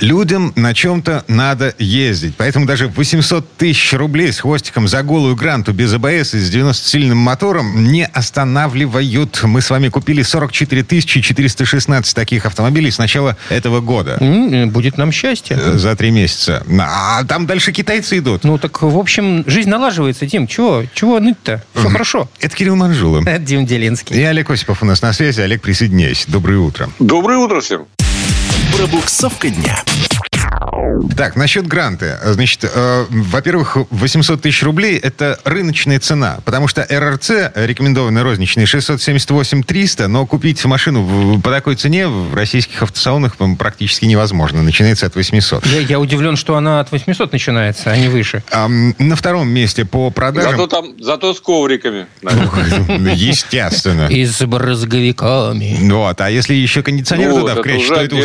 Людям на чем-то надо ездить. Поэтому даже 800 тысяч рублей с хвостиком за голую гранту без АБС и с 90-сильным мотором не останавливают. Мы с вами купили 44 416 таких автомобилей с начала этого года. М, Будет нам счастье. Э, За три месяца. А там дальше китайцы идут. Ну так, в общем, жизнь налаживается, Дим. Чего? Чего ныть-то? Все хорошо. Это Кирилл Манжула. Это Дим Делинский. И Олег Осипов у нас на связи. Олег, присоединяйся. Доброе утро. Доброе утро всем. Пробуксовка дня. Так, насчет гранта. Значит, э, во-первых, 800 тысяч рублей – это рыночная цена, потому что РРЦ, рекомендованный розничный, 678 300, но купить машину в- по такой цене в российских автосалонах практически невозможно. Начинается от 800. Я, я удивлен, что она от 800 начинается, а не выше. Ам, на втором месте по продажам... Зато там, зато с ковриками. Естественно. И с брызговиками. Вот, а если еще кондиционер Вот, туда вкрячь, уже то это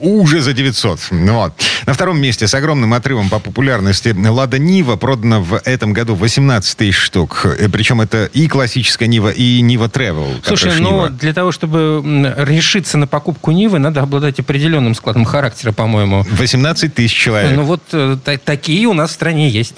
уже за 900. Ну На втором месте с огромным отрывом по популярности «Лада Нива» продано в этом году 18 тысяч штук. Э, Причем это и классическая Нива, и Нива Тревел. Слушай, ну для того, чтобы решиться на покупку Нивы, надо обладать определенным складом характера, по-моему. 18 тысяч человек. Ну вот э, та- такие у нас в стране есть.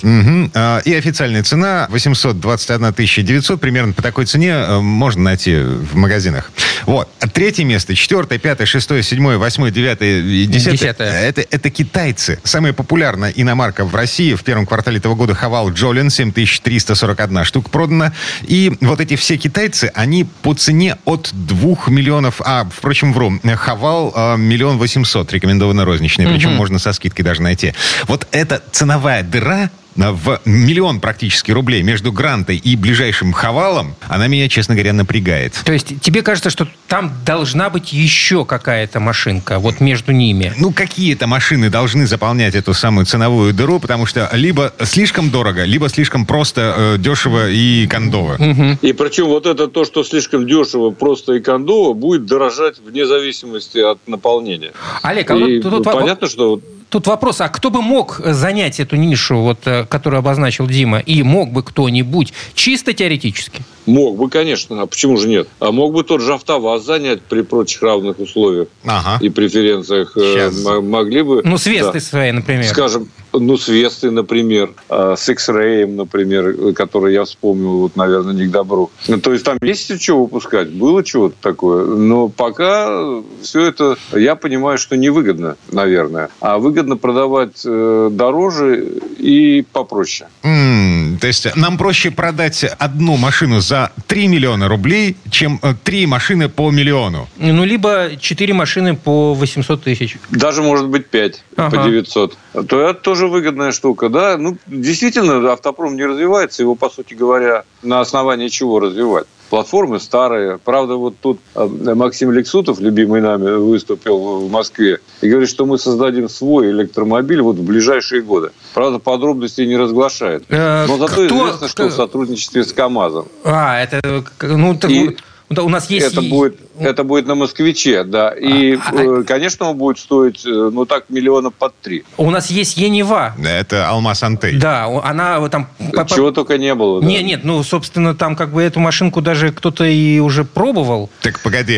А, И официальная цена 821 900. Примерно по такой цене э, можно найти в магазинах. Вот. Третье место, четвертое, пятое, шестое, седьмое, восьмое, девятое десятое. Десятое. Это, это китайцы. Самая популярная иномарка в России в первом квартале этого года Хавал Джолин 7341 штук продано. И вот эти все китайцы, они по цене от 2 миллионов... А, впрочем, вру. Хавал а, миллион восемьсот рекомендованно розничный. Причем можно со скидкой даже найти. Вот эта ценовая дыра в миллион практически рублей между Грантой и ближайшим Хавалом, она меня, честно говоря, напрягает. То есть тебе кажется, что там должна быть еще какая-то машинка вот между ними? Ну, какие-то машины должны заполнять эту самую ценовую дыру, потому что либо слишком дорого, либо слишком просто э, дешево и кондово. И причем вот это то, что слишком дешево, просто и кондово, будет дорожать вне зависимости от наполнения. Олег, а И вот тут, тут- понятно, что тут вопрос, а кто бы мог занять эту нишу, вот, э, которую обозначил Дима, и мог бы кто-нибудь чисто теоретически? мог бы, конечно, а почему же нет? А мог бы тот же АвтоВАЗ занять при прочих равных условиях Ага. и преференциях. э, Щас. м- Могли бы... Ну, с да. Вестой своей, например. Скажем, ну, с Вестой, например, а, с X-Ray, например, который я вспомнил, вот, наверное, не к добру. Ну, то есть там есть что выпускать, было чего-то такое. Но пока все это, я понимаю, что невыгодно, наверное. А выгодно продавать э, дороже и попроще. М, то есть нам проще продать одну машину за 3 миллиона рублей, чем э, три машины по миллиону. Ну, либо четыре машины по 800 тысяч. Даже, может быть, 5 Ага. по 900. То это тоже выгодная штука, да. Ну, действительно, автопром не развивается. Его, по сути говоря, на основании чего развивать? Платформы старые. Правда, вот тут э, Максим Лексутов, любимый нами, выступил в Москве и говорит, что мы создадим свой электромобиль вот в ближайшие годы. Правда, подробностей не разглашает. Э, Но зато кто- известно, что в сотрудничестве с КАМАЗом. А, это, ну, так, И у нас есть... Это будет, это будет на москвиче, да. И, А, а- э, конечно, он будет стоить, э, ну так, миллиона под три. У нас есть Енева. Это Алмаз Антей. Да, она там... по- Чего только не было. да. Не, нет, ну, собственно, там как бы эту машинку даже кто-то и уже пробовал. Так, погоди,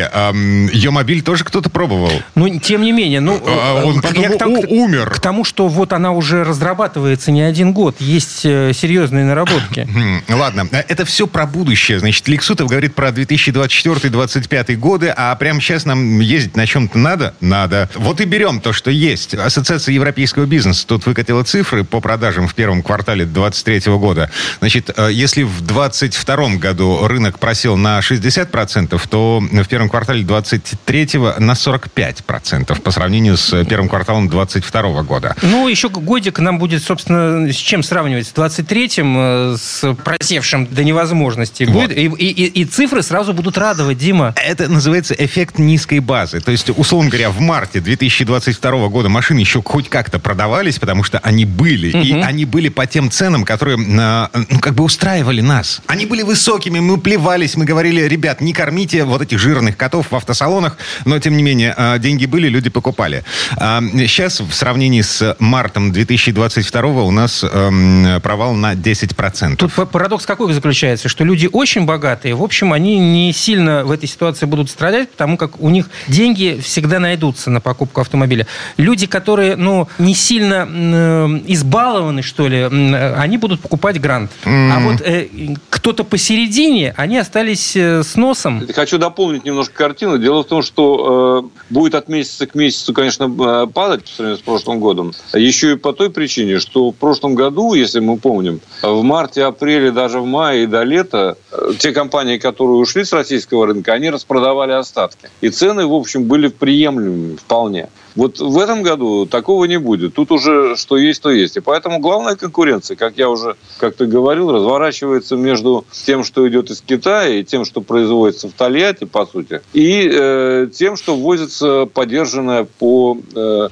ее мобиль тоже кто-то пробовал? Ну, тем не менее, ну... А э, он я к тому- умер. К тому, что вот она уже разрабатывается не один год. Есть э, серьезные наработки. Ладно, А это все про будущее. Значит, Лексутов говорит про 2024-2025 годы, а прямо сейчас нам ездить на чем-то надо? Надо. Вот и берем то, что есть. Ассоциация европейского бизнеса тут выкатила цифры по продажам в первом квартале 2023 года. Значит, э, если в 2022 году рынок просел на 60%, то в первом квартале 2023 на 45% по сравнению с первым кварталом 2022 года. Ну, еще годик нам будет, собственно, с чем сравнивать? С 23-м, э, с просевшим до невозможности. Вот. Будет, и, и- и- и цифры сразу будут радовать, Дима. Это, называется эффект низкой базы. То есть, условно говоря, в марте 2022 года машины еще хоть как-то продавались, потому что они были. Угу. И они были по тем ценам, которые, ну, как бы устраивали нас. Они были высокими, мы плевались, мы говорили, ребят, не кормите вот этих жирных котов в автосалонах, но, тем не менее, а, деньги были, люди покупали. Сейчас, в сравнении с мартом 2022 у нас эм, провал на 10%. Тут парадокс какой заключается, что люди очень богатые, в общем, они не сильно в этой ситуации будут страдать, потому как у них деньги всегда найдутся на покупку автомобиля. Люди, которые, ну, не сильно э, избалованы, что ли, э, они будут покупать грант. Mm-hmm. А вот э, кто-то посередине, они остались э, с носом. Хочу дополнить немножко картину. Дело в том, что э, будет от месяца к месяцу, конечно, э, падать по сравнению с прошлым годом. Еще и по той причине, что в прошлом году, если мы помним, в марте, апреле, даже в мае и до лета э, те компании, которые ушли с российского рынка, они распродавали остатки. И цены, в общем, были приемлемыми вполне. Вот в этом году такого не будет. Тут уже что есть, то есть. И поэтому главная конкуренция, как я уже как-то говорил, разворачивается между тем, что идет из Китая, и тем, что производится в Тольятти, по сути, и э, тем, что ввозится поддержанное по э,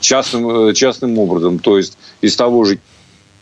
частным, э, частным образом. То есть из того же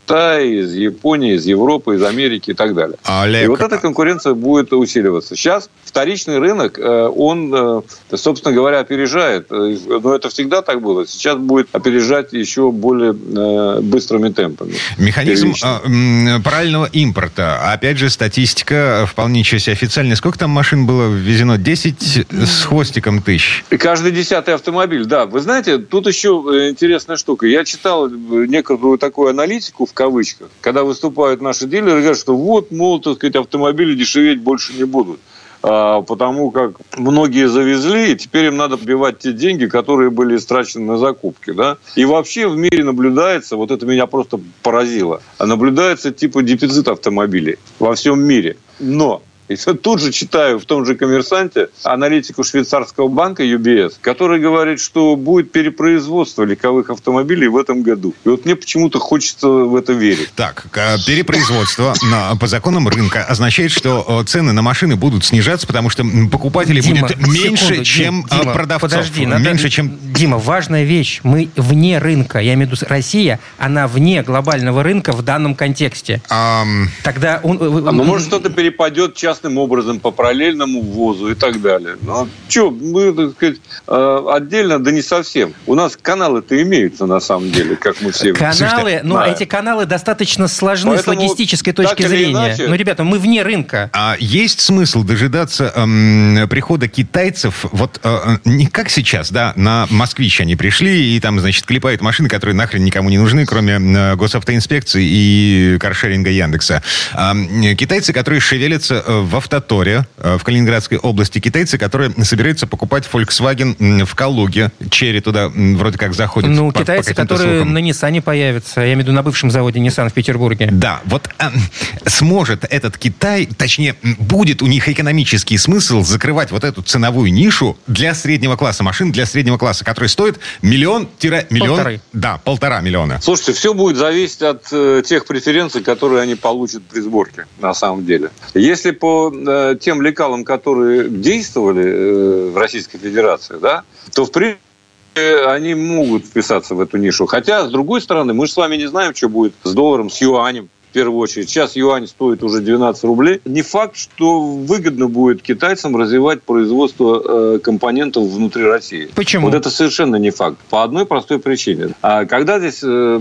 Китая, из Японии, из Европы, из Америки и так далее. Олег... И вот эта конкуренция будет усиливаться. Сейчас вторичный рынок, э, он, э, собственно говоря, опережает. Э, но это всегда так было. Сейчас будет опережать еще более быстрыми темпами. Механизм Первично. правильного импорта. Опять же, статистика вполне себе официальная. Сколько там машин было ввезено? 10 с хвостиком тысяч. И каждый десятый автомобиль, да. Вы знаете, тут еще интересная штука. Я читал некоторую такую аналитику в кавычках, когда выступают наши дилеры, говорят, что вот, мол, так сказать, автомобили дешеветь больше не будут а, потому как многие завезли, и теперь им надо побивать те деньги, которые были истрачены на закупки. Да? И вообще в мире наблюдается, вот это меня просто поразило, наблюдается типа дефицит автомобилей во всем мире. Но и тут же читаю в том же «Коммерсанте» аналитику швейцарского банка UBS, который говорит, что будет перепроизводство легковых автомобилей в этом году. И вот мне почему-то хочется в это верить. Так, перепроизводство по законам рынка означает, что цены на машины будут снижаться, потому что покупателей Дима, будет меньше, секунду, чем Дима, продавцов. Подожди, надо, меньше, чем... Дима, важная вещь. Мы вне рынка. Я имею в виду Россия, она вне глобального рынка в данном контексте. Um... Тогда он... А, ну, может, что-то перепадет час частным образом по параллельному ввозу и так далее. Ну, что, мы, так сказать, э, отдельно, да не совсем. У нас каналы-то имеются, на самом деле, как мы все... Каналы, но да. эти каналы достаточно сложны Поэтому, с логистической точки зрения. Иначе... Ну, ребята, мы вне рынка. А есть смысл дожидаться эм, прихода китайцев, вот э, не как сейчас, да, на «Москвич» они пришли, и там, значит, клепают машины, которые нахрен никому не нужны, кроме э, госавтоинспекции и каршеринга Яндекса. Э, китайцы, которые шевелятся э, в Автоторе э, в Калининградской области китайцы, которые собираются покупать Volkswagen в Калуге. Черри туда вроде как заходят. Ну, по, китайцы, по которые слухам. на Ниссане появятся. Я имею в виду на бывшем заводе Nissan в Петербурге. Да, вот э, сможет этот Китай, точнее, будет у них экономический смысл закрывать вот эту ценовую нишу для среднего класса машин, для среднего класса, который стоит миллион-миллион. Полторы. Да, полтора миллиона. Слушайте, все будет зависеть от э, тех преференций, которые они получат при сборке, на самом деле. Если по э, тем лекалам, которые действовали э, в Российской Федерации, да, то в принципе они могут вписаться в эту нишу. Хотя, с другой стороны, мы же с вами не знаем, что будет с долларом, с юанем первую очередь. Сейчас юань стоит уже 12 рублей. Не факт, что выгодно будет китайцам развивать производство э, компонентов внутри России. Почему? Вот это совершенно не факт. По одной простой причине. А когда здесь э,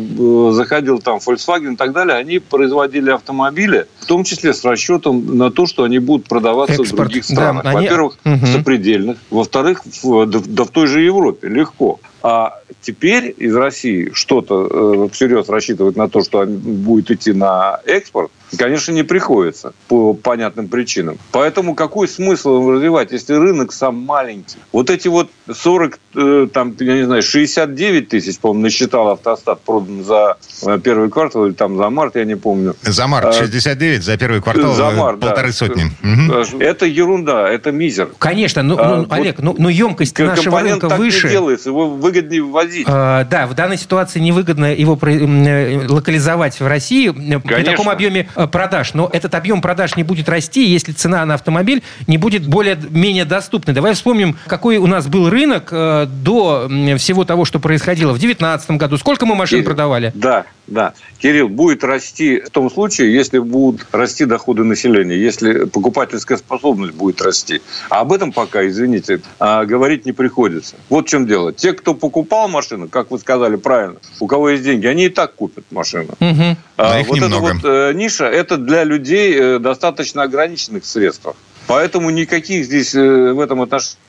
заходил там Volkswagen и так далее, они производили автомобили, в том числе с расчетом на то, что они будут продаваться Экспорт. в других странах. Да, они... Во-первых, угу. сопредельных. Во-вторых, в, да, да в той же Европе легко. А теперь из России что-то э, всерьез рассчитывать на то, что будет идти на экспорт, конечно, не приходится по понятным причинам. Поэтому какой смысл развивать, если рынок сам маленький? Вот эти вот 40, э, там, я не знаю, 69 тысяч, по-моему, насчитал автостат продан за э, первый квартал или там за март, я не помню. За март 69, а, за первый квартал за март, полторы да. сотни. Угу. Это ерунда, это мизер. Конечно, ну, а, ну Олег, ну, ну емкость нашего рынка так выше. не делается, его выгоднее ввозить. А, да, в данной ситуации невыгодно его локализовать в России Конечно. при таком объеме продаж. Но этот объем продаж не будет расти, если цена на автомобиль не будет более-менее доступной. Давай вспомним, какой у нас был рынок э, до всего того, что происходило в 2019 году. Сколько мы машин Кирилл, продавали? Да, да. Кирилл, будет расти в том случае, если будут расти доходы населения, если покупательская способность будет расти. А об этом пока, извините, а, говорить не приходится. Вот в чем дело. Те, кто покупал машину, как вы сказали правильно, у кого есть деньги, они и так купят машину. Угу. А, вот эта вот э, ниша, это для людей э, достаточно ограниченных средств. Поэтому никаких здесь э, в этом отношении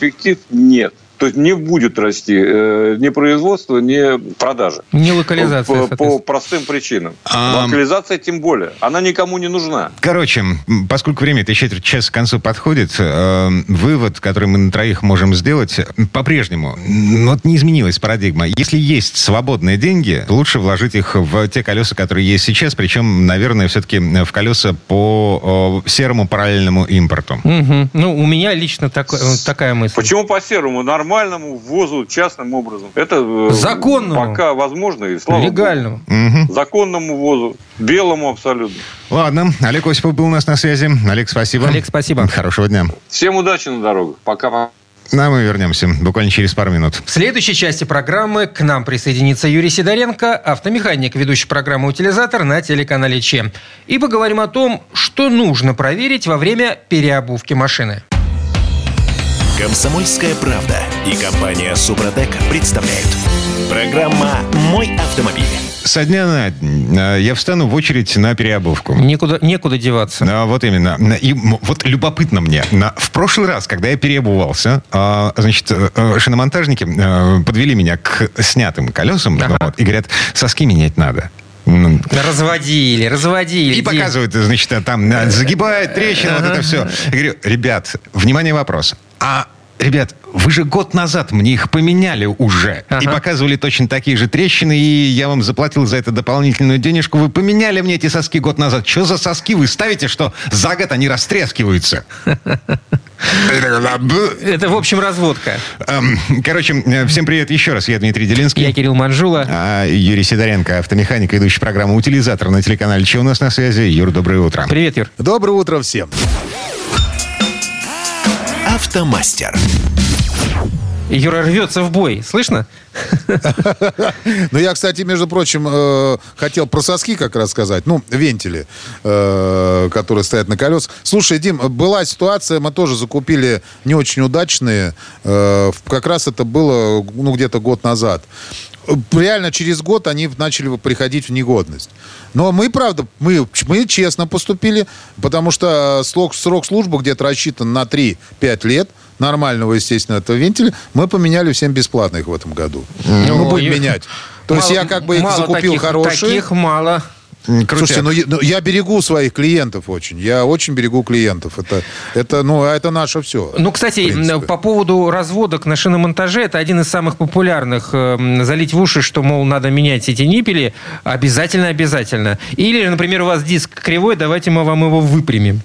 перспектив нет. То есть не будет расти э, ни производство, ни продажи. Не локализация, По, по простым причинам. А... Локализация тем более. Она никому не нужна. Короче, поскольку время еще час к концу подходит, э, вывод, который мы на троих можем сделать, по-прежнему, вот не изменилась парадигма. Если есть свободные деньги, лучше вложить их в те колеса, которые есть сейчас, причем, наверное, все-таки в колеса по серому параллельному импорту. Угу. Ну, у меня лично так, такая мысль. Почему по серому? Нормально нормальному ввозу частным образом. Это э, законному. пока возможно. И слава Легальному. Угу. Законному ввозу. Белому абсолютно. Ладно. Олег Осипов был у нас на связи. Олег, спасибо. Олег, спасибо. Хорошего дня. Всем удачи на дорогах. Пока. Ну, а мы вернемся буквально через пару минут. В следующей части программы к нам присоединится Юрий Сидоренко, автомеханик, ведущий программы «Утилизатор» на телеканале ЧЕ. И поговорим о том, что нужно проверить во время переобувки машины. Комсомольская правда и компания Супротек представляют. Программа «Мой автомобиль». Со дня на день э, я встану в очередь на переобувку. Некуда, некуда деваться. А, вот именно. И вот любопытно мне. В прошлый раз, когда я переобувался, а, значит, э, шиномонтажники э, подвели меня к снятым колесам ага. вот, и говорят, соски менять надо. Разводили, разводили. И показывают, значит, там загибает трещина, вот это все. Я говорю, ребят, внимание, вопрос. А ребят, вы же год назад мне их поменяли уже. Ага. И показывали точно такие же трещины, и я вам заплатил за это дополнительную денежку. Вы поменяли мне эти соски год назад. Что за соски вы ставите, что за год они растрескиваются? Это, в общем, разводка. Эм, короче, всем привет еще раз. Я Дмитрий Делинский. Я Кирилл Манжула. А Юрий Сидоренко, автомеханик, ведущий программу «Утилизатор» на телеканале «Че у нас на связи?» Юр, доброе утро. Привет, Юр. Доброе утро всем. Автомастер. Юра рвется в бой. Слышно? Ну, я, кстати, между прочим, э, хотел про соски как раз сказать. Ну, вентили, э, которые стоят на колес. Слушай, Дим, была ситуация, мы тоже закупили не очень удачные. Э, как раз это было, ну, где-то год назад реально через год они начали приходить в негодность. Но мы, правда, мы, мы честно поступили, потому что срок, срок службы где-то рассчитан на 3-5 лет нормального, естественно, этого вентиля. Мы поменяли всем бесплатно их в этом году. Ну, мы будем менять. То мало, есть я как бы их закупил таких, хорошие. Таких мало. Крутяк. Слушайте, ну, ну я берегу своих клиентов очень. Я очень берегу клиентов. Это, это, ну, это наше все. Ну, кстати, по поводу разводок на шиномонтаже, это один из самых популярных. Эм, залить в уши, что, мол, надо менять эти ниппели. Обязательно, обязательно. Или, например, у вас диск кривой, давайте мы вам его выпрямим.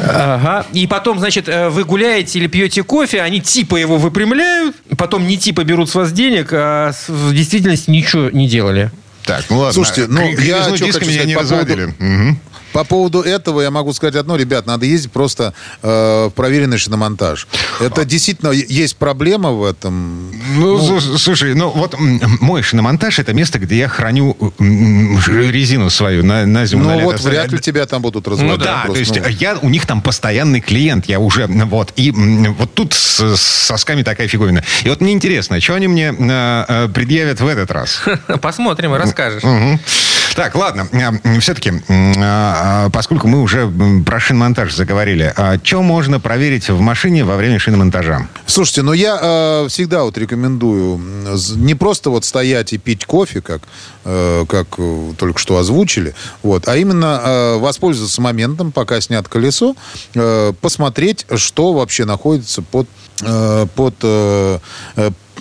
Ага. И потом, значит, э, вы гуляете или пьете кофе, они типа его выпрямляют, потом не типа берут с вас денег, а в действительности ничего не делали. Так, ну ладно. Слушайте, ну я что хочу меня не по разводили. Поводу, угу. По поводу этого я могу сказать одно, ребят, надо ездить просто э, в проверенный шиномонтаж. Это а. действительно есть проблема в этом. Ну, ну, слушай, ну вот мой шиномонтаж это место, где я храню резину свою на, на зиму. Ну на вот вряд ли тебя там будут разводить. Ну да, просто, то есть ну. я у них там постоянный клиент, я уже вот и вот тут с, с сосками такая фиговина. И вот мне интересно, что они мне э, э предъявят в этот раз? Посмотрим, расскажешь. Угу. Так, ладно. Все-таки, а, поскольку мы уже про шиномонтаж заговорили, что можно проверить в машине во время шиномонтажа? Слушайте, ну я э, всегда вот рекомендую не просто вот стоять и пить кофе, как, э, как э, только что озвучили, вот, а именно воспользоваться моментом, пока снят колесо, посмотреть, что вообще находится под, под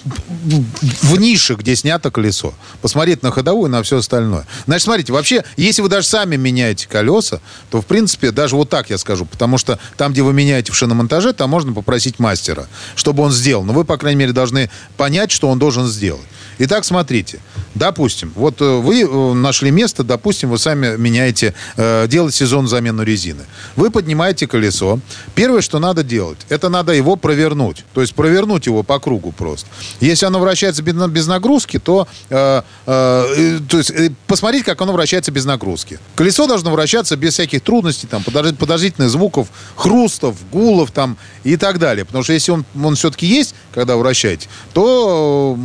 в нише, где снято колесо. Посмотреть на ходовую на все остальное. Значит, смотрите, вообще, если вы даже сами меняете колеса, то, в принципе, даже вот так я скажу, потому что там, где вы меняете в шиномонтаже, там можно попросить мастера, чтобы он сделал. Но вы, по крайней мере, должны понять, что он должен сделать. Итак, смотрите. Допустим, вот э, вы э, нашли место, допустим, вы сами меняете, э, делаете сезон замену резины. Вы поднимаете колесо. Первое, что надо делать, это надо его провернуть. То есть провернуть его по кругу просто. Если оно вращается без, нагрузки, то, э, э, то есть э, посмотреть, как оно вращается без нагрузки. Колесо должно вращаться без всяких трудностей, там, подозрительных звуков, хрустов, гулов там и так далее. Потому что если он, он все-таки есть, когда вращаете, то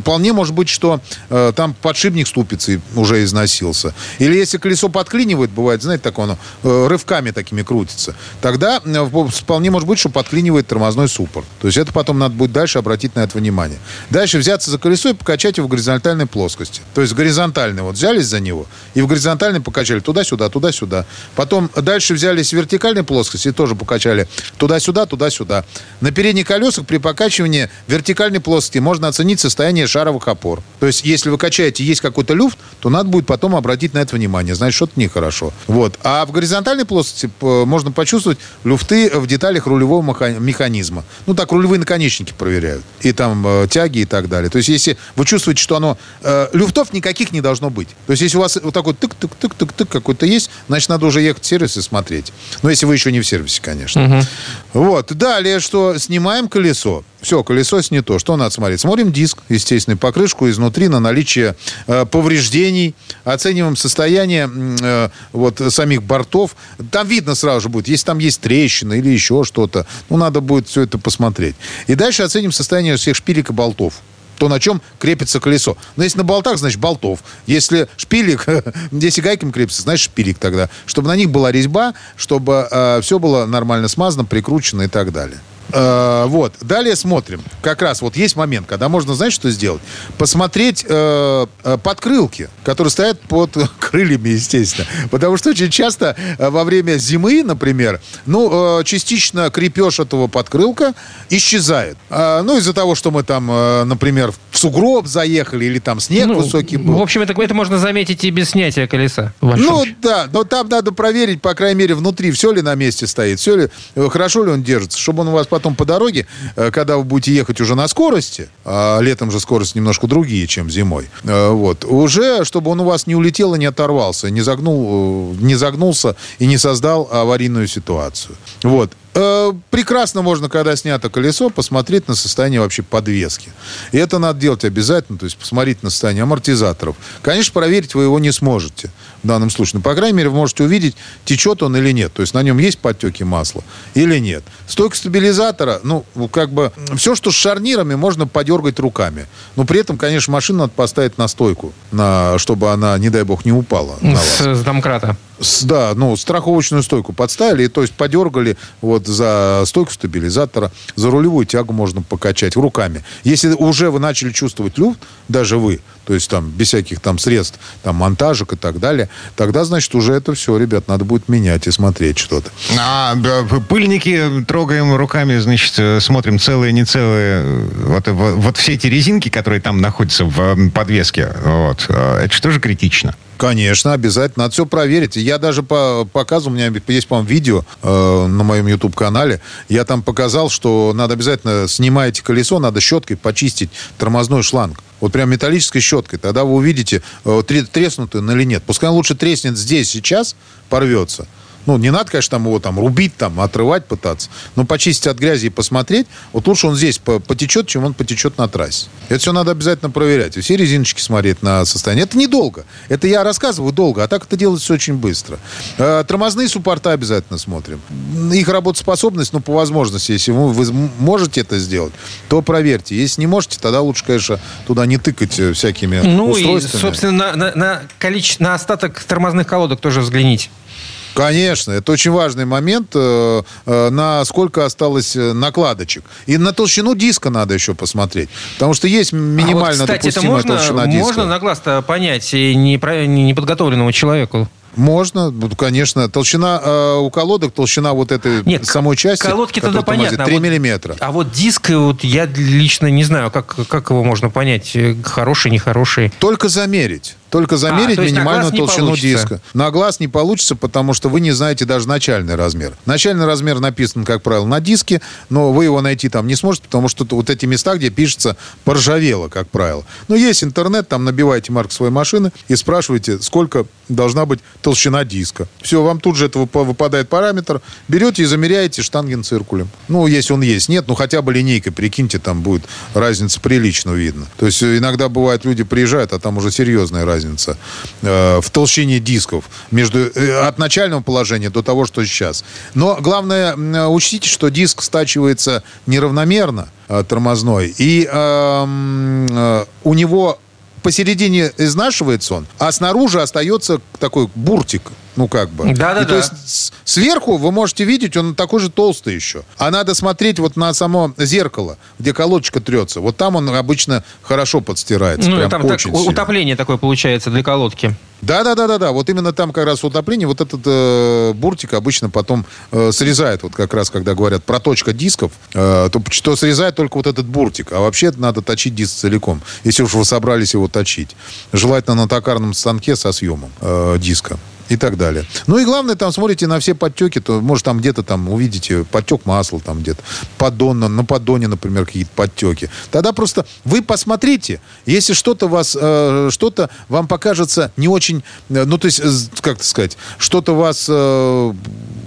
вполне может быть, что э, там подшипник ступицы уже износился. Или если колесо подклинивает, бывает, знаете, так оно э, рывками такими крутится, тогда э, вполне может быть, что подклинивает тормозной суппорт. То есть это потом надо будет дальше обратить на это внимание. Дальше взяться за колесо и покачать его в горизонтальной плоскости. То есть горизонтальный. Вот взялись за него и в горизонтальной покачали туда-сюда, туда-сюда. Потом дальше взялись в вертикальной плоскости и тоже покачали туда-сюда, туда-сюда. На передних колесах при покачивании вертикальной плоскости можно оценить состояние шаровых опор. То есть если вы качаете, есть какой-то люфт, то надо будет потом обратить на это внимание. Значит, что-то нехорошо. Вот. А в горизонтальной плоскости можно почувствовать люфты в деталях рулевого механизма. Ну, так рулевые наконечники проверяют. И там э, тяги и так далее. То есть если вы чувствуете, что оно... Э, люфтов никаких не должно быть. То есть если у вас вот такой тык-тык-тык-тык-тык какой-то есть, значит, надо уже ехать в сервис и смотреть. Но если вы еще не в сервисе, конечно. Угу. Вот. Далее, что снимаем колесо. Все, колесо снято. Что надо смотреть? Смотрим диск, естественно, покрышку изнутри на наличие э, повреждений. Оцениваем состояние э, вот самих бортов. Там видно сразу же будет, если там есть трещина или еще что-то. Ну, надо будет все это посмотреть. И дальше оценим состояние всех шпилек и болтов то, на чем крепится колесо. Но если на болтах, значит, болтов. Если шпилек, если гайками крепится, значит, шпилек тогда. Чтобы на них была резьба, чтобы э, все было нормально смазано, прикручено и так далее. Э, вот. Далее смотрим. Как раз вот есть момент, когда можно, знаете, что сделать? Посмотреть э, э подкрылки, которые стоят под крыльями, естественно. Потому что очень часто во время зимы, например, ну, частично крепеж этого подкрылка исчезает. Ну, из-за того, что мы там, например, сугроб заехали или там снег ну, высокий был. В общем, это, это можно заметить и без снятия колеса. Ну, да, но там надо проверить, по крайней мере, внутри, все ли на месте стоит, все ли, хорошо ли он держится, чтобы он у вас потом по дороге, э, когда вы будете ехать уже на скорости, а летом же скорость немножко другие, чем зимой, э, вот, уже, чтобы он у вас не улетел и не оторвался, не, загнул, э, не загнулся и не создал аварийную ситуацию. Вот. Э, прекрасно можно, когда снято колесо, посмотреть на состояние вообще подвески. И это надо делать обязательно, то есть посмотреть на состояние амортизаторов. Конечно, проверить вы его не сможете в данном случае. Но, по крайней мере, вы можете увидеть, течет он или нет. То есть на нем есть подтеки масла или нет. Стойка стабилизатора, ну, как бы, все, что с шарнирами, можно подергать руками. Но при этом, конечно, машину надо поставить на стойку, на, чтобы она, не дай бог, не упала. С, с домкрата. Да, ну, страховочную стойку подставили, то есть подергали вот за стойку стабилизатора, за рулевую тягу можно покачать руками. Если уже вы начали чувствовать люфт, даже вы, то есть там без всяких там средств, там монтажек и так далее, тогда, значит, уже это все, ребят, надо будет менять и смотреть что-то. А пыльники трогаем руками, значит, э, смотрим целые, не целые. Вот, вот, вот все эти резинки, которые там находятся в подвеске, вот, э, это же критично? Конечно, обязательно. Надо все проверить. Я даже по показу, у меня есть, по-моему, видео э, на моем YouTube-канале. Я там показал, что надо обязательно, снимаете колесо, надо щеткой почистить тормозной шланг. Вот прям металлической щеткой. Тогда вы увидите, э, треснутый он или нет. Пускай лучше треснет здесь, сейчас, порвется. Ну, не надо, конечно, там его там рубить, там, отрывать пытаться, но почистить от грязи и посмотреть, вот лучше он здесь потечет, чем он потечет на трассе. Это все надо обязательно проверять. И все резиночки смотреть на состояние. Это недолго. Это я рассказываю долго, а так это делается очень быстро. Э, тормозные суппорта обязательно смотрим. Их работоспособность, ну, по возможности, если вы, вы можете это сделать, то проверьте. Если не можете, тогда лучше, конечно, туда не тыкать э, всякими ну, устройствами. Ну и, собственно, на, на, на, количество, на остаток тормозных колодок тоже взгляните. Конечно, это очень важный момент, э, э, на сколько осталось э, накладочек. И на толщину диска надо еще посмотреть. Потому что есть минимально а вот, кстати, допустимая это можно, толщина диска. Можно на глаз-то понять неподготовленному человеку? Можно, конечно. Толщина э, у колодок, толщина вот этой Нет, самой части. Колодки тогда понятно. 3 а вот, миллиметра. А вот диск, вот я лично не знаю, как, как его можно понять, хороший, нехороший. Только замерить. Только замерить а, минимальную толщину диска. На глаз не получится, потому что вы не знаете даже начальный размер. Начальный размер написан, как правило, на диске, но вы его найти там не сможете, потому что вот эти места, где пишется поржавело, как правило. Но есть интернет, там набиваете марку своей машины и спрашиваете, сколько должна быть толщина диска. Все, вам тут же это выпадает параметр. Берете и замеряете штангенциркулем. Ну, если он есть. Нет, ну хотя бы линейкой, прикиньте, там будет разница прилично видно. То есть иногда бывает, люди приезжают, а там уже серьезная разница разница э, в толщине дисков между, э, от начального положения до того, что сейчас. Но главное, учтите, что диск стачивается неравномерно, э, тормозной, и эм, э, у него посередине изнашивается он, а снаружи остается такой буртик. Ну, как бы. Да-да-да. То есть сверху вы можете видеть, он такой же толстый еще. А надо смотреть вот на само зеркало, где колодочка трется. Вот там он обычно хорошо подстирается. Ну, там так, утопление такое получается для колодки. Да, да, да, да, да. Вот именно там как раз утопление, вот этот э, буртик обычно потом э, срезает, вот как раз когда говорят проточка дисков, э, то, то срезает только вот этот буртик. А вообще надо точить диск целиком, если уж вы собрались его точить. Желательно на токарном станке со съемом э, диска и так далее. Ну и главное, там смотрите на все подтеки, то может там где-то там увидите подтек масла там где-то, поддон, на поддоне, например, какие-то подтеки. Тогда просто вы посмотрите, если что-то вас, э, что-то вам покажется не очень, э, ну то есть, э, как сказать, что-то вас э,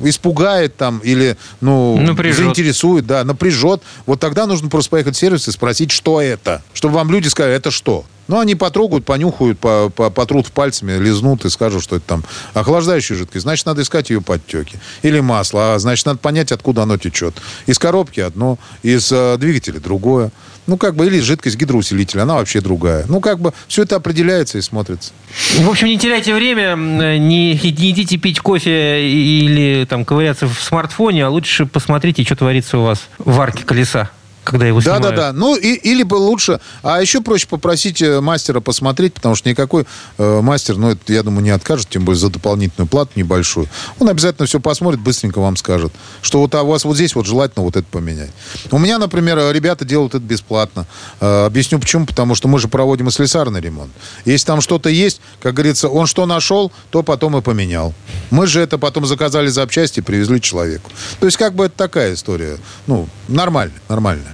испугает там или, ну, напряжет. заинтересует, да, напряжет, вот тогда нужно просто поехать в сервис и спросить, что это, чтобы вам люди сказали, это что. Ну, они потрогают, понюхают, по, по, потрут пальцами, лизнут и скажут, что это там охлаждающая жидкость. Значит, надо искать ее подтеки. Или масло. А значит, надо понять, откуда оно течет. Из коробки одно, из э, двигателя другое. Ну, как бы, или жидкость гидроусилителя, она вообще другая. Ну, как бы, все это определяется и смотрится. В общем, не теряйте время, не, не идите пить кофе или там ковыряться в смартфоне, а лучше посмотрите, что творится у вас в арке колеса когда его снимают. Да, да, да. Ну, и, или бы лучше... А еще проще попросить э, мастера посмотреть, потому что никакой э, мастер, ну, это, я думаю, не откажет, тем более за дополнительную плату небольшую. Он обязательно все посмотрит, быстренько вам скажет, что вот а у вас вот здесь вот желательно вот это поменять. У меня, например, ребята делают это бесплатно. Э, объясню почему. Потому что мы же проводим и слесарный ремонт. Если там что-то есть, как говорится, он что нашел, то потом и поменял. Мы же это потом заказали запчасти, привезли человеку. То есть как бы это такая история. Ну, нормально, нормально.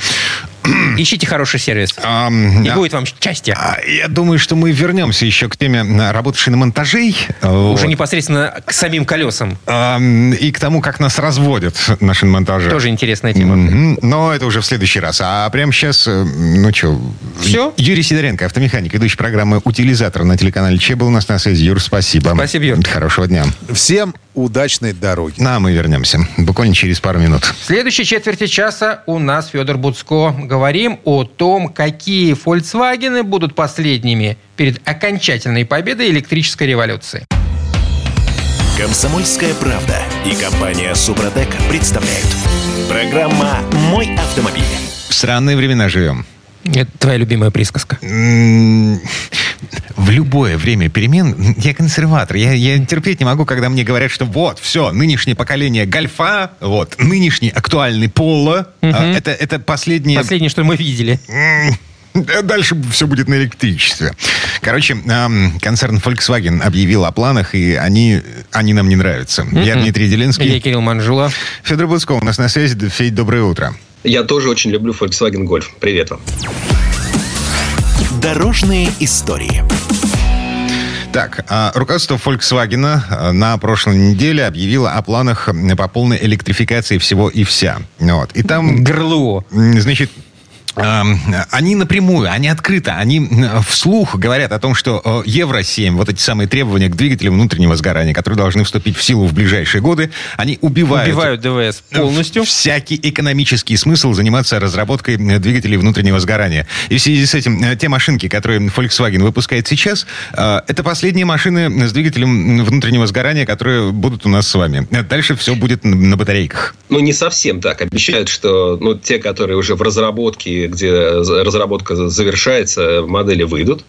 Ищите хороший сервис. Um, и будет вам счастье. А, я думаю, что мы вернемся еще к теме работавшей на монтажей. Уже вот. непосредственно к самим колесам. Um, и к тому, как нас разводят на шиномонтаже. Тоже интересная тема. Mm-hmm. Но это уже в следующий раз. А прямо сейчас, э, ну что... Все? Юрий Сидоренко, автомеханик, ведущий программы «Утилизатор» на телеканале Че был у нас на связи. Юр, спасибо. Спасибо, Юр. Хорошего дня. Всем удачной дороги. На, мы вернемся. Буквально через пару минут. В следующей четверти часа у нас Федор Буцко. Говорим о том, какие Volkswagen будут последними перед окончательной победой электрической революции. Комсомольская правда и компания Супротек представляют. Программа «Мой автомобиль». В странные времена живем. Это твоя любимая присказка. В любое время перемен я консерватор. Я, я терпеть не могу, когда мне говорят, что вот, все, нынешнее поколение гольфа, вот, нынешний актуальный поло, угу. это, это последнее... Последнее, что мы видели. Дальше все будет на электричестве. Короче, концерн Volkswagen объявил о планах, и они, они нам не нравятся. Mm-mm. Я Дмитрий Делинский. Я Кирилл Манжула. Федор Буцков у нас на связи. Федь, доброе утро. Я тоже очень люблю Volkswagen Golf. Привет вам. Дорожные истории. Так, а руководство Volkswagen а, на прошлой неделе объявило о планах по полной электрификации всего и вся. Вот. И там... ГРЛО. Значит, Эм, они напрямую, они открыто, они вслух говорят о том, что э, Евро-7, вот эти самые требования к двигателям внутреннего сгорания, которые должны вступить в силу в ближайшие годы, они убивают... Убивают ДВС полностью. Всякий экономический смысл заниматься разработкой двигателей внутреннего сгорания. И в связи с этим, э, те машинки, которые Volkswagen выпускает сейчас, э, это последние машины с двигателем внутреннего сгорания, которые будут у нас с вами. Дальше все будет на батарейках. Ну, не совсем так. Обещают, что ну, те, которые уже в разработке где разработка завершается, модели выйдут.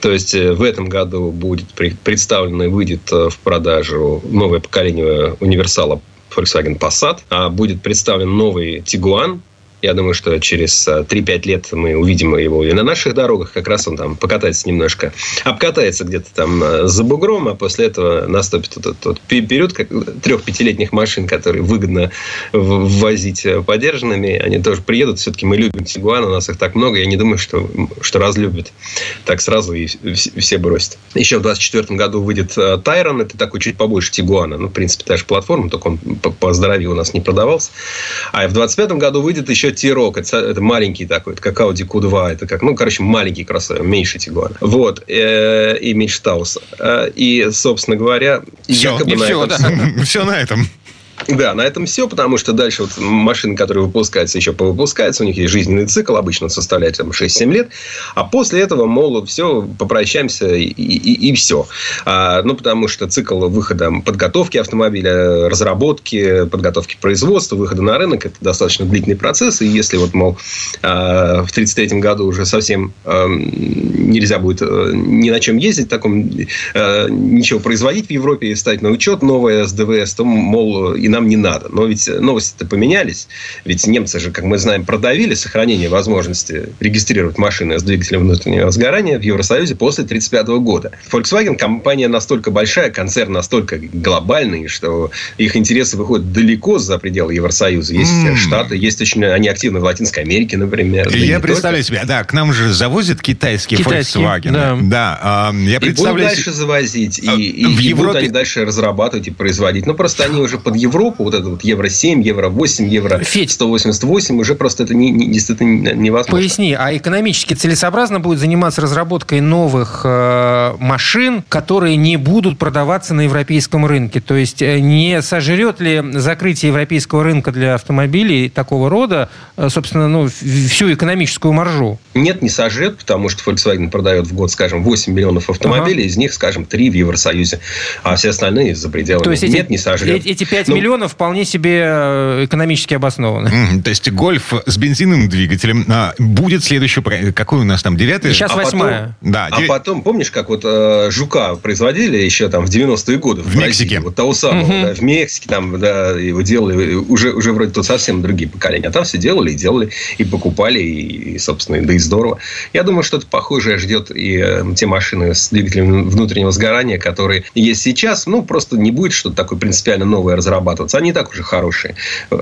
То есть э, в этом году будет представлено и выйдет э, в продажу новое поколение универсала Volkswagen Passat, а будет представлен новый Tiguan, я думаю, что через 3-5 э, лет мы увидим его и на наших дорогах. Как раз он там покатается немножко. Обкатается где-то там э, за бугром, а после этого наступит вот этот вот период трех-пятилетних машин, которые выгодно ввозить э, подержанными. Они тоже приедут. Все-таки мы любим Тигуан, у нас их так много. Я не думаю, что, что разлюбят так сразу и все бросят. Еще в 2024 году выйдет Тайрон. Это такой чуть побольше Тигуана. Ну, в принципе, та же платформа, только он по здоровью у нас не продавался. А в 2025 году выйдет еще T-Rock, это, это маленький такой, это как Audi Q2, это как, ну, короче, маленький кроссовер, меньше Тигуана. Вот, э, и меньше Тауса. Э, и, собственно говоря, все, якобы на все, этом... Да. все на этом. Да, на этом все, потому что дальше вот машины, которые выпускаются, еще повыпускаются, у них есть жизненный цикл, обычно составляет там, 6-7 лет, а после этого, мол, все, попрощаемся и, и, и все. А, ну, потому что цикл выхода подготовки автомобиля, разработки, подготовки производства, выхода на рынок, это достаточно длительный процесс, и если вот, мол, а, в 1933 году уже совсем нельзя будет а, ни на чем ездить, таком, а, ничего производить в Европе и стать на учет новое СДВС, то, мол, и нам не надо. Но ведь новости-то поменялись. Ведь немцы же, как мы знаем, продавили сохранение возможности регистрировать машины с двигателем внутреннего сгорания в Евросоюзе после 1935 года. Volkswagen компания настолько большая, концерн настолько глобальный, что их интересы выходят далеко за пределы Евросоюза. Есть mm. Штаты, есть очень... Они активны в Латинской Америке, например. Да я представляю только. себе, да, к нам же завозят китайские Китайский, Volkswagen. Да. да э, я представляю... И будут дальше завозить, и, и, в и Европе... будут они дальше разрабатывать и производить. Но просто они уже под Европу Европу, вот это вот евро 7, евро 8, евро Федь, 188, уже просто это не, не, действительно невозможно. Поясни, а экономически целесообразно будет заниматься разработкой новых э, машин, которые не будут продаваться на европейском рынке? То есть э, не сожрет ли закрытие европейского рынка для автомобилей такого рода, э, собственно, ну, всю экономическую маржу? Нет, не сожрет, потому что Volkswagen продает в год, скажем, 8 миллионов автомобилей, ага. из них, скажем, 3 в Евросоюзе, а все остальные за пределами. То есть Нет, эти, не сожрет. Эти 5 ну, миллионов миллионов вполне себе э, экономически обоснованы. Mm, то есть гольф с бензиновым двигателем а, будет следующий проект. Какой у нас там, девятый? Сейчас а восьмая. Потом, да, а потом, помнишь, как вот э, Жука производили еще там в 90-е годы? В, в Мексике. Вот того самого, угу. да, в Мексике там, да, его делали, уже, уже вроде тут совсем другие поколения. А там все делали и делали, и покупали, и, и собственно, да и здорово. Я думаю, что-то похожее ждет и э, те машины с двигателем внутреннего сгорания, которые есть сейчас. Ну, просто не будет что-то такое принципиально новое разрабатывать выкладываться. Они и так уже хорошие.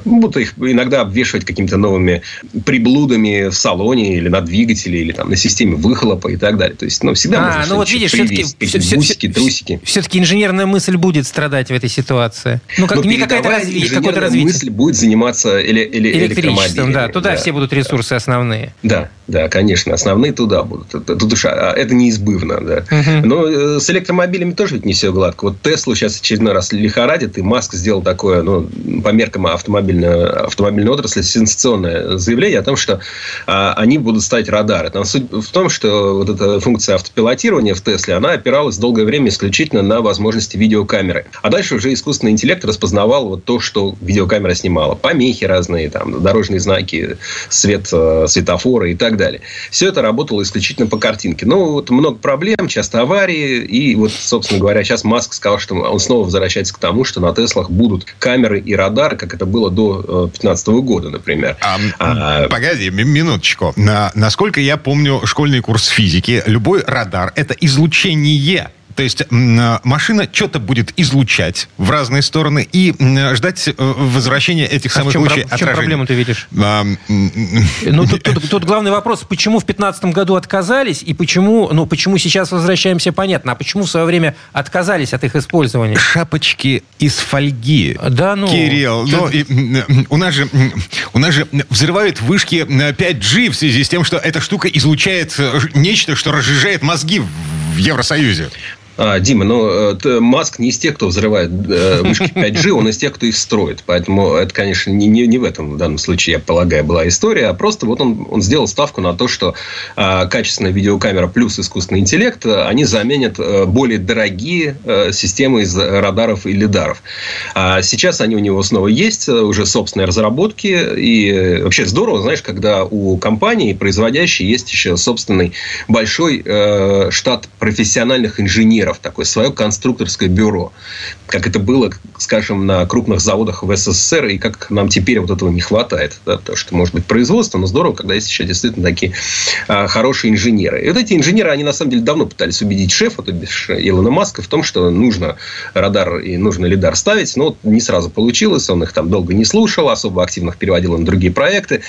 Будут их иногда обвешивать какими-то новыми приблудами в салоне или на двигателе, или там на системе выхлопа и так далее. То есть, ну, всегда а, можно ну вот видишь, все-таки, все, бусики, трусики. Все-таки инженерная мысль будет страдать в этой ситуации. Ну, как, не какая-то развитие, какое-то развитие. мысль будет заниматься эле, эле, электричеством. Да, туда да. все будут ресурсы основные. Да, да, конечно, основные туда будут. Тут уж а, это неизбывно, да. Угу. Но э, с электромобилями тоже ведь не все гладко. Вот Теслу сейчас очередной раз лихорадит, и Маск сделал такой такое, ну, по меркам автомобильной, автомобильной отрасли, сенсационное заявление о том, что а, они будут ставить радары. Там суть в том, что вот эта функция автопилотирования в Тесле, она опиралась долгое время исключительно на возможности видеокамеры. А дальше уже искусственный интеллект распознавал вот то, что видеокамера снимала. Помехи разные, там, дорожные знаки, свет, э, светофора и так далее. Все это работало исключительно по картинке. Но вот много проблем, часто аварии. И вот, собственно говоря, сейчас Маск сказал, что он снова возвращается к тому, что на Теслах будут камеры и радары, как это было до 2015 э, года, например. А, а, погоди, минуточку. На, насколько я помню школьный курс физики, любой радар – это излучение То есть машина что-то будет излучать в разные стороны и ждать э, возвращения этих а самых в лучей В чем проблему ты видишь? А, ну, тут, тут, тут главный вопрос, почему в 2015 году отказались и почему, ну, почему сейчас возвращаемся, понятно, а почему в свое время отказались от их использования? Шапочки из фольги. Да, ну... Кирилл, ты... ну, и, у нас же, у нас же взрывают вышки 5G в связи с тем, что эта штука излучает э, нечто, что разжижает мозги в Евросоюзе. А, Дима, ну, э, Маск не из тех, кто взрывает э, вышки 5G, он из тех, кто их строит. Поэтому это, конечно, не, не, не в этом в данном случае, я полагаю, была история, а просто вот он, он сделал ставку на то, что э, качественная видеокамера плюс искусственный интеллект, они заменят э, более дорогие э, системы из радаров и лидаров. А сейчас они у него снова есть, уже собственные разработки. И вообще здорово, знаешь, когда у компании производящей есть еще собственный большой э, штат профессиональных инженеров, инженеров, такое свое конструкторское бюро. Как это было, скажем, на крупных заводах в СССР, и как нам теперь вот этого не хватает. Да, потому что, может быть, производство, но здорово, когда есть еще действительно такие а, хорошие инженеры. И вот эти инженеры, они на самом деле давно пытались убедить шефа, то бишь Илона Маска, в том, что нужно радар и нужно лидар ставить, но не сразу получилось, он их там долго не слушал, особо активно их переводил на другие проекты.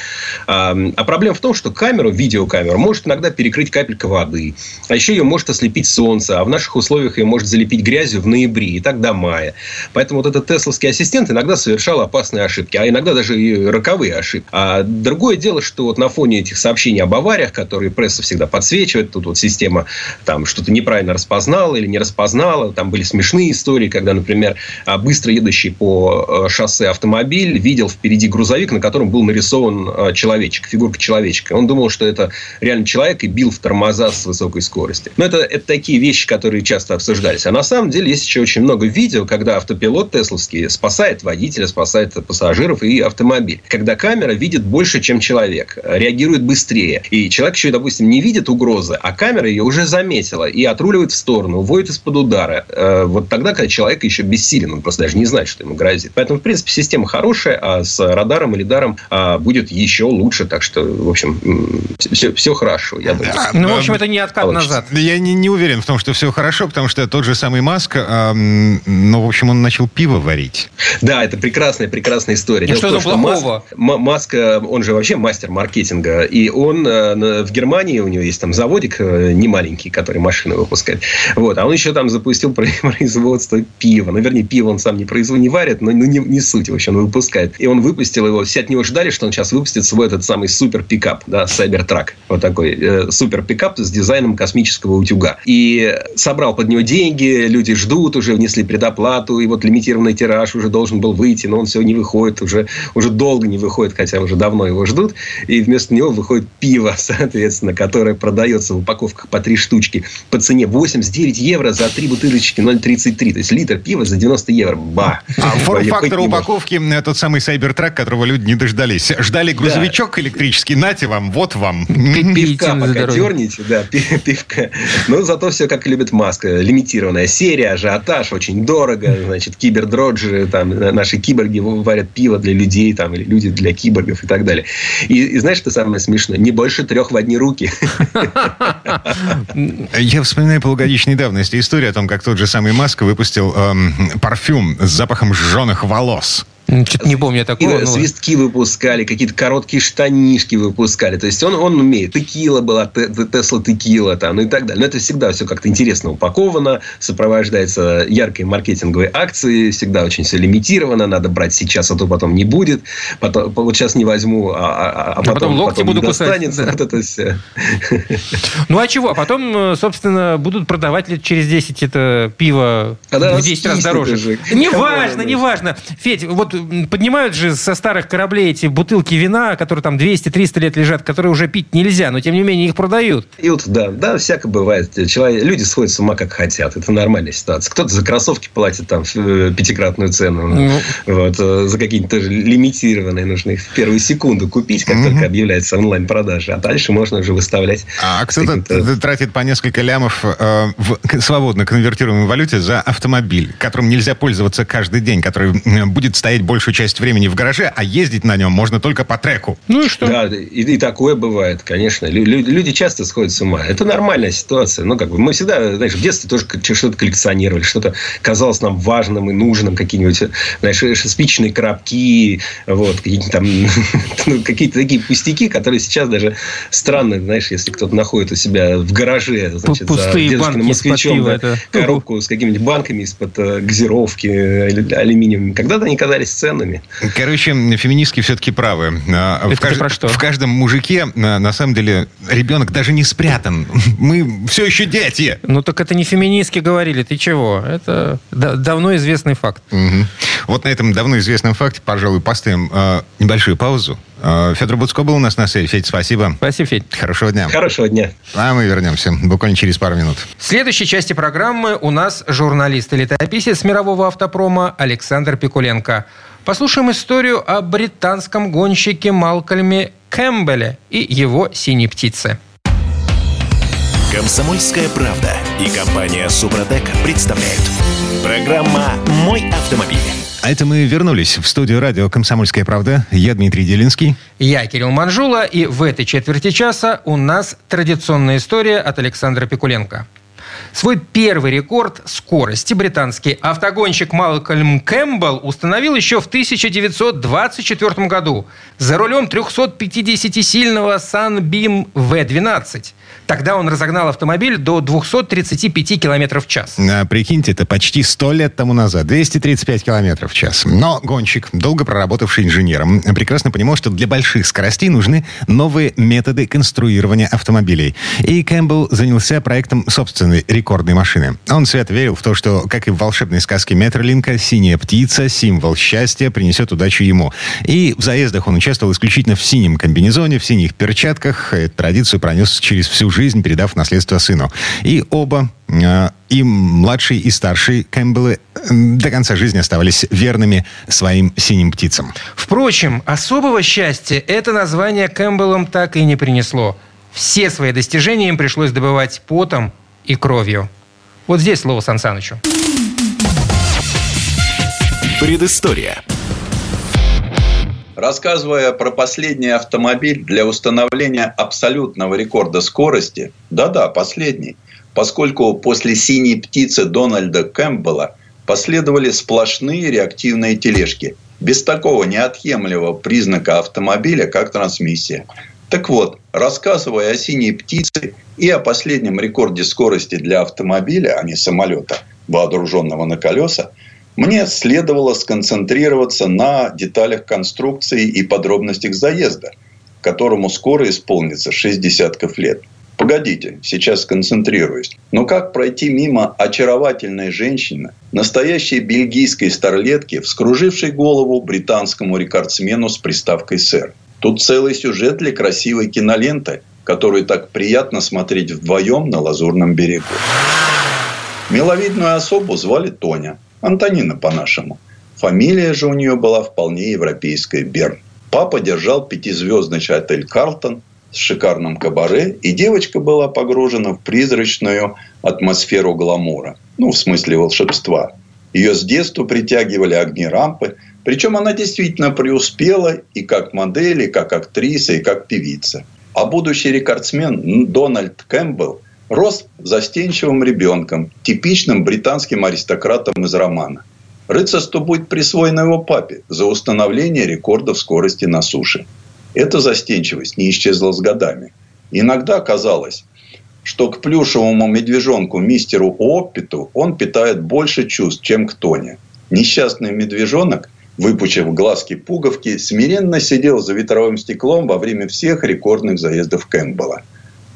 А, а проблема в том, что камеру, видеокамеру, может иногда перекрыть капелька воды, а еще ее может ослепить солнце, а в наших условиях ее может залепить грязью в ноябре, и так до мая. Поэтому вот этот тесловский ассистент иногда совершал опасные ошибки, а иногда даже и роковые ошибки. А другое дело, что вот на фоне этих сообщений об авариях, которые пресса всегда подсвечивает, тут вот система там что-то неправильно распознала или не распознала, там были смешные истории, когда, например, а, быстро едущий по э, шоссе автомобиль видел впереди грузовик, на котором был нарисован э, человечек, фигурка человечка. Он думал, что это реально человек и бил в тормоза с высокой скорости. Но это, это такие вещи, которые часто обсуждались. А на самом деле есть еще очень много видео, когда автопилот тесловский спасает водителя, спасает пассажиров и автомобиль. Когда камера видит больше, чем человек, реагирует быстрее. И человек еще, допустим, не видит угрозы, а камера ее уже заметила и отруливает в сторону, уводит из-под удара. Э, вот тогда, когда человек еще бессилен, он просто даже не знает, что ему грозит. Поэтому, в принципе, система хорошая, а с радаром и лидаром а, будет еще лучше. Так что, в общем, все, все хорошо. Я думаю. Ну, в общем, это не откат получится. назад. Я не, не уверен в том, что все хорошо, потому что тот же самый Маск, э, ну, в общем, он начал пиво варить. Да, это прекрасная, прекрасная история. И что там плохого? Маск, он же вообще мастер маркетинга. И он э, в Германии, у него есть там заводик э, не маленький, который машины выпускает. Вот. А он еще там запустил производство пива. Ну, вернее, пиво он сам не производит, не варит, но ну, не, не суть. В общем, он выпускает. И он выпустил его. Все от него ждали, что он сейчас выпустит свой этот самый супер пикап, да, Cybertruck. Вот такой э, супер пикап с дизайном космического утюга. И собрал под него деньги, люди ждут, уже внесли предоплату, и вот лимитированный тираж уже должен был выйти, но он все не выходит, уже, уже долго не выходит, хотя уже давно его ждут. И вместо него выходит пиво, соответственно, которое продается в упаковках по три штучки по цене 89 евро за три бутылочки 0,33. То есть литр пива за 90 евро. Ба! А форм-фактор упаковки – тот самый Сайбертрак, которого люди не дождались. Ждали грузовичок да. электрический, нате вам, вот вам. Пивка пока дерните, да, пивка. Но зато все как любит Маска. Лимитированная серия, ажиотаж, очень дорого. Значит, кибердроджи, там, наши киборги варят пиво для людей, там, или люди для киборгов и так далее. И, и знаешь, что самое смешное? Не больше трех в одни руки. Я вспоминаю полугодичной давности историю о том, как тот же самый Маск выпустил эм, парфюм с запахом сжженных волос. Что-то не помню такого. Но... Свистки выпускали, какие-то короткие штанишки выпускали. То есть он, он умеет. Текила была, Тесла текила, там, ну и так далее. Но это всегда все как-то интересно упаковано, сопровождается яркой маркетинговой акцией, всегда очень все лимитировано. Надо брать сейчас, а то потом не будет. Потом, вот сейчас не возьму, а, а, а, а потом, а потом локти потом буду кусать. Да. Вот это все. Ну а чего? А потом, э, собственно, будут продавать лет через 10 это пиво в 10 раз дороже. Неважно, неважно. Федь, вот поднимают же со старых кораблей эти бутылки вина, которые там 200-300 лет лежат, которые уже пить нельзя, но тем не менее их продают. И вот, да, да, всяко бывает. Человек, люди сходят с ума как хотят. Это нормальная ситуация. Кто-то за кроссовки платит там э, пятикратную цену. Ну. Вот, э, за какие-то тоже лимитированные нужно их в первую секунду купить, как только объявляется онлайн-продажа. А дальше можно уже выставлять. А кто-то тратит по несколько лямов э, в свободно конвертируемой валюте за автомобиль, которым нельзя пользоваться каждый день, который будет стоять большую часть времени в гараже, а ездить на нем можно только по треку. Ну и что? Да, и, и такое бывает, конечно. Люди часто сходят с ума. Это нормальная ситуация. Ну, как бы мы всегда, знаешь, в детстве тоже что-то коллекционировали, что-то казалось нам важным и нужным, какие-нибудь, знаешь, спичные коробки, вот, какие-то там, ну, какие-то такие пустяки, которые сейчас даже странно, знаешь, если кто-то находит у себя в гараже, значит, Пустые за банки москвичом, да, это... коробку с какими-нибудь банками из-под э, газировки алюминиевыми. Когда-то они казались ценными. Короче, феминистки все-таки правы. А, это в, кажд... про что? в каждом мужике, на самом деле, ребенок даже не спрятан. Мы все еще дети. Ну так это не феминистки говорили, ты чего? Это давно известный факт. Угу. Вот на этом давно известном факте, пожалуй, поставим э, небольшую паузу. Э, Федор Буцко был у нас на связи. Федь, спасибо. Спасибо, Федь. Хорошего дня. Хорошего дня. А мы вернемся буквально через пару минут. В следующей части программы у нас журналист и летописец мирового автопрома Александр Пикуленко. Послушаем историю о британском гонщике Малкольме Кэмпбелле и его «Синей птице». Комсомольская правда и компания Супротек представляют. Программа «Мой автомобиль». А это мы вернулись в студию радио «Комсомольская правда». Я Дмитрий Делинский. Я Кирилл Манжула. И в этой четверти часа у нас традиционная история от Александра Пикуленко. Свой первый рекорд скорости британский автогонщик Малкольм Кэмпбелл установил еще в 1924 году за рулем 350-сильного Sunbeam V12. Тогда он разогнал автомобиль до 235 км в час. А, прикиньте, это почти 100 лет тому назад. 235 км в час. Но гонщик, долго проработавший инженером, прекрасно понимал, что для больших скоростей нужны новые методы конструирования автомобилей. И Кэмпбелл занялся проектом собственной рекордной машины. Он свято верил в то, что, как и в волшебной сказке Метролинка, синяя птица, символ счастья, принесет удачу ему. И в заездах он участвовал исключительно в синем комбинезоне, в синих перчатках. Эту традицию пронес через всю жизнь, передав наследство сыну. И оба э, и младший, и старший Кэмпбеллы до конца жизни оставались верными своим синим птицам. Впрочем, особого счастья это название Кэмпбеллам так и не принесло. Все свои достижения им пришлось добывать потом и кровью. Вот здесь слово Сан Санычу. Предыстория. Рассказывая про последний автомобиль для установления абсолютного рекорда скорости, да-да, последний, поскольку после «синей птицы» Дональда Кэмпбелла последовали сплошные реактивные тележки, без такого неотъемлемого признака автомобиля, как трансмиссия. Так вот, рассказывая о «синей птице» и о последнем рекорде скорости для автомобиля, а не самолета, вооруженного на колеса, мне следовало сконцентрироваться на деталях конструкции и подробностях заезда, которому скоро исполнится 6 десятков лет. Погодите, сейчас сконцентрируюсь. Но как пройти мимо очаровательной женщины, настоящей бельгийской старлетки, вскружившей голову британскому рекордсмену с приставкой «сэр»? Тут целый сюжет для красивой киноленты, которую так приятно смотреть вдвоем на Лазурном берегу. Миловидную особу звали Тоня – Антонина по-нашему. Фамилия же у нее была вполне европейская – Берн. Папа держал пятизвездный отель «Карлтон» с шикарным кабаре, и девочка была погружена в призрачную атмосферу гламура. Ну, в смысле волшебства. Ее с детства притягивали огни рампы, причем она действительно преуспела и как модель, и как актриса, и как певица. А будущий рекордсмен Дональд Кэмпбелл рос застенчивым ребенком, типичным британским аристократом из романа. Рыцарство будет присвоено его папе за установление рекордов скорости на суше. Эта застенчивость не исчезла с годами. Иногда казалось, что к плюшевому медвежонку мистеру Оппиту он питает больше чувств, чем к Тоне. Несчастный медвежонок, выпучив глазки-пуговки, смиренно сидел за ветровым стеклом во время всех рекордных заездов Кэмпбелла.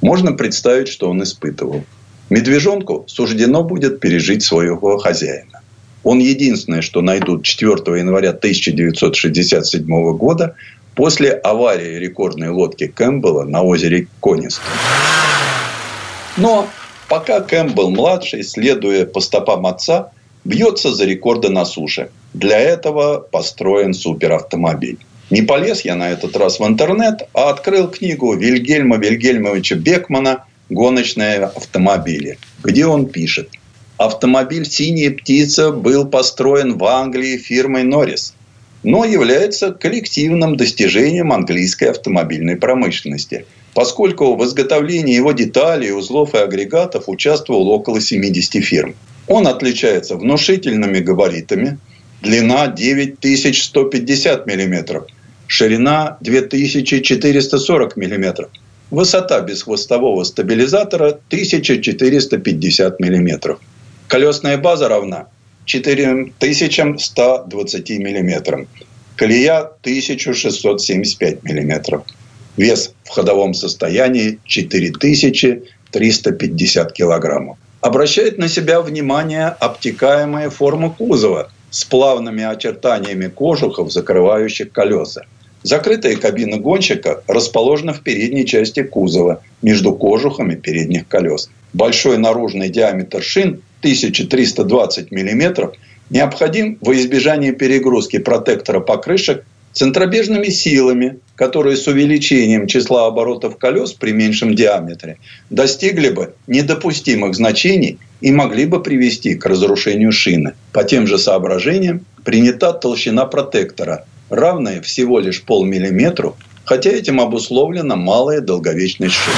Можно представить, что он испытывал. Медвежонку суждено будет пережить своего хозяина. Он единственное, что найдут 4 января 1967 года после аварии рекордной лодки Кэмпбелла на озере Конистон. Но пока Кэмпбелл-младший, следуя по стопам отца, бьется за рекорды на суше. Для этого построен суперавтомобиль. Не полез я на этот раз в интернет, а открыл книгу Вильгельма Вильгельмовича Бекмана «Гоночные автомобили», где он пишет. Автомобиль «Синяя птица» был построен в Англии фирмой Норрис. но является коллективным достижением английской автомобильной промышленности, поскольку в изготовлении его деталей, узлов и агрегатов участвовало около 70 фирм. Он отличается внушительными габаритами, длина 9150 мм, ширина 2440 мм, высота бесхвостового стабилизатора 1450 мм. Колесная база равна 4120 мм. Колея 1675 мм. Вес в ходовом состоянии 4350 килограммов. Обращает на себя внимание обтекаемая форма кузова с плавными очертаниями кожухов, закрывающих колеса. Закрытая кабина гонщика расположена в передней части кузова, между кожухами передних колес. Большой наружный диаметр шин 1320 мм необходим во избежание перегрузки протектора покрышек центробежными силами, которые с увеличением числа оборотов колес при меньшем диаметре достигли бы недопустимых значений и могли бы привести к разрушению шины. По тем же соображениям принята толщина протектора, равная всего лишь полмиллиметру, хотя этим обусловлена малая долговечность шины.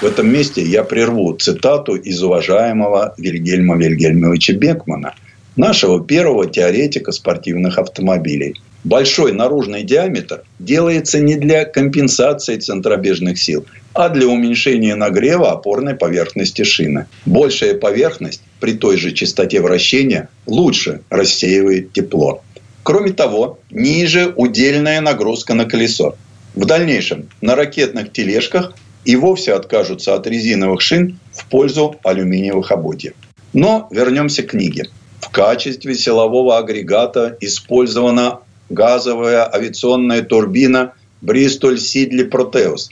В этом месте я прерву цитату из уважаемого Вильгельма Вильгельмовича Бекмана, нашего первого теоретика спортивных автомобилей. Большой наружный диаметр делается не для компенсации центробежных сил, а для уменьшения нагрева опорной поверхности шины. Большая поверхность при той же частоте вращения лучше рассеивает тепло. Кроме того, ниже удельная нагрузка на колесо. В дальнейшем на ракетных тележках и вовсе откажутся от резиновых шин в пользу алюминиевых ободьев. Но вернемся к книге. В качестве силового агрегата использована газовая авиационная турбина Bristol Sidley Proteus.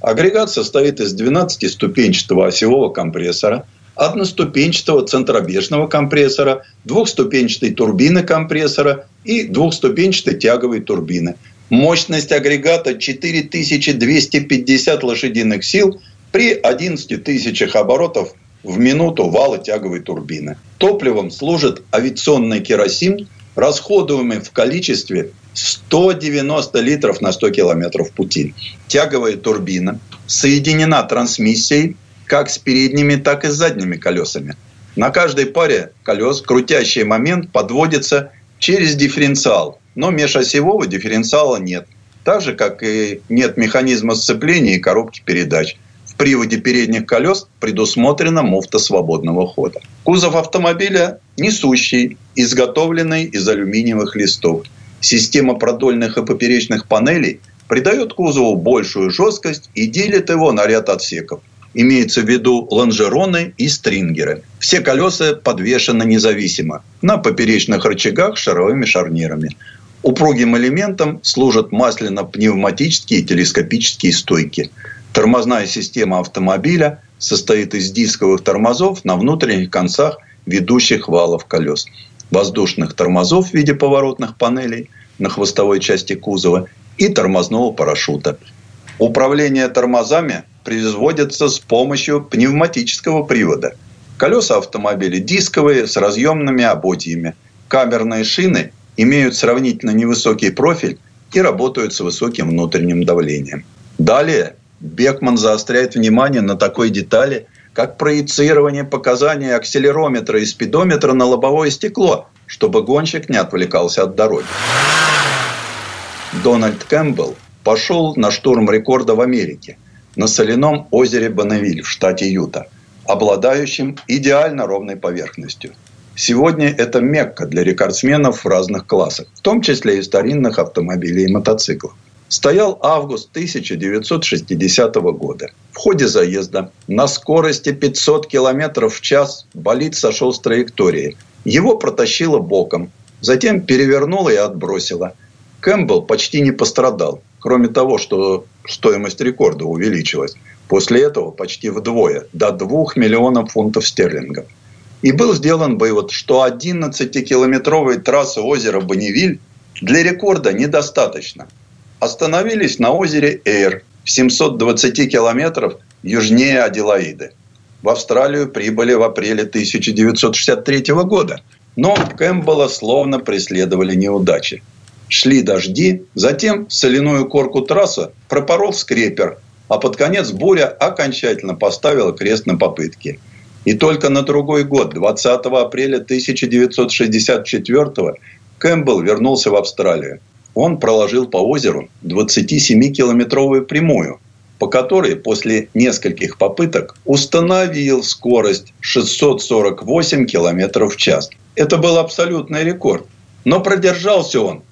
Агрегат состоит из 12-ступенчатого осевого компрессора, одноступенчатого центробежного компрессора, двухступенчатой турбины компрессора и двухступенчатой тяговой турбины – Мощность агрегата 4250 лошадиных сил при 11 тысячах оборотов в минуту вала тяговой турбины. Топливом служит авиационный керосин, расходуемый в количестве 190 литров на 100 километров пути. Тяговая турбина соединена трансмиссией как с передними, так и с задними колесами. На каждой паре колес крутящий момент подводится через дифференциал но межосевого дифференциала нет. Так же, как и нет механизма сцепления и коробки передач. Приводе передних колес предусмотрена муфта свободного хода. Кузов автомобиля несущий, изготовленный из алюминиевых листов. Система продольных и поперечных панелей придает кузову большую жесткость и делит его на ряд отсеков. Имеется в виду лонжероны и стрингеры. Все колеса подвешены независимо на поперечных рычагах с шаровыми шарнирами. Упругим элементом служат масляно-пневматические телескопические стойки. Тормозная система автомобиля состоит из дисковых тормозов на внутренних концах ведущих валов колес, воздушных тормозов в виде поворотных панелей на хвостовой части кузова и тормозного парашюта. Управление тормозами производится с помощью пневматического привода. Колеса автомобиля дисковые с разъемными ободьями. Камерные шины имеют сравнительно невысокий профиль и работают с высоким внутренним давлением. Далее Бекман заостряет внимание на такой детали, как проецирование показаний акселерометра и спидометра на лобовое стекло, чтобы гонщик не отвлекался от дороги. Дональд Кэмпбелл пошел на штурм рекорда в Америке на соляном озере Бонневиль в штате Юта, обладающем идеально ровной поверхностью – Сегодня это мекка для рекордсменов в разных классах, в том числе и старинных автомобилей и мотоциклов. Стоял август 1960 года. В ходе заезда на скорости 500 км в час болид сошел с траектории. Его протащило боком, затем перевернуло и отбросило. Кэмпбелл почти не пострадал, кроме того, что стоимость рекорда увеличилась. После этого почти вдвое, до 2 миллионов фунтов стерлингов. И был сделан вывод, что 11-километровой трассы озера Бонневиль для рекорда недостаточно. Остановились на озере Эйр в 720 километров южнее Аделаиды. В Австралию прибыли в апреле 1963 года. Но Кэмпбелла словно преследовали неудачи. Шли дожди, затем соляную корку трасса пропорол скрепер, а под конец буря окончательно поставила крест на попытке. И только на другой год, 20 апреля 1964 Кэмпбелл вернулся в Австралию. Он проложил по озеру 27-километровую прямую, по которой после нескольких попыток установил скорость 648 километров в час. Это был абсолютный рекорд. Но продержался он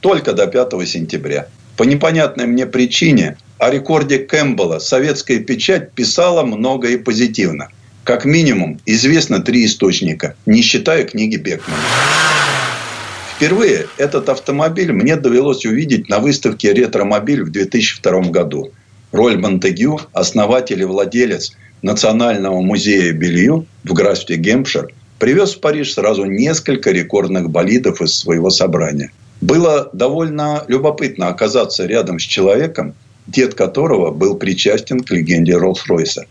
только до 5 сентября. По непонятной мне причине о рекорде Кэмпбелла советская печать писала много и позитивно. Как минимум, известно три источника, не считая книги Бекмана. Впервые этот автомобиль мне довелось увидеть на выставке «Ретромобиль» в 2002 году. Роль Монтегю, основатель и владелец Национального музея Белью в графстве Гемпшир, привез в Париж сразу несколько рекордных болидов из своего собрания. Было довольно любопытно оказаться рядом с человеком, дед которого был причастен к легенде Роллс-Ройса.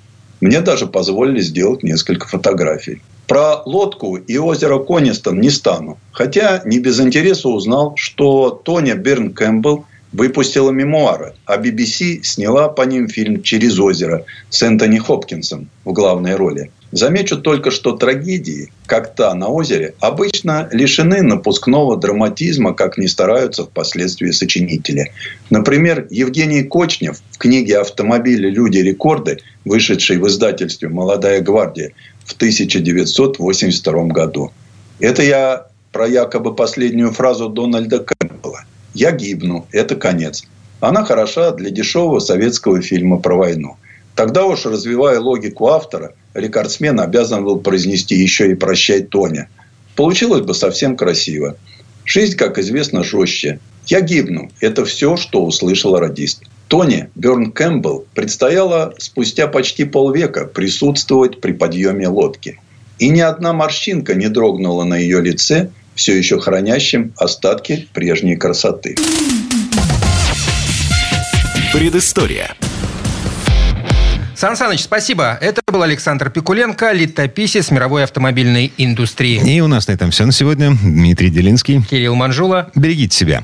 Мне даже позволили сделать несколько фотографий. Про лодку и озеро Конистон не стану. Хотя не без интереса узнал, что Тоня Берн Кэмпбелл выпустила мемуары, а BBC сняла по ним фильм «Через озеро» с Энтони Хопкинсом в главной роли. Замечу только, что трагедии, как та на озере, обычно лишены напускного драматизма, как не стараются впоследствии сочинители. Например, Евгений Кочнев в книге «Автомобили. Люди. Рекорды», вышедшей в издательстве «Молодая гвардия» в 1982 году. Это я про якобы последнюю фразу Дональда Кэмпбелла. «Я гибну. Это конец». Она хороша для дешевого советского фильма про войну. Тогда уж, развивая логику автора, рекордсмен обязан был произнести еще и «прощай, Тоня». Получилось бы совсем красиво. Жизнь, как известно, жестче. «Я гибну» – это все, что услышал радист. Тони Берн Кэмпбелл предстояло спустя почти полвека присутствовать при подъеме лодки. И ни одна морщинка не дрогнула на ее лице, все еще хранящем остатки прежней красоты. Предыстория. Сан Саныч, спасибо. Это был Александр Пикуленко, летописец мировой автомобильной индустрии. И у нас на этом все на сегодня. Дмитрий Делинский. Кирилл Манжула. Берегите себя.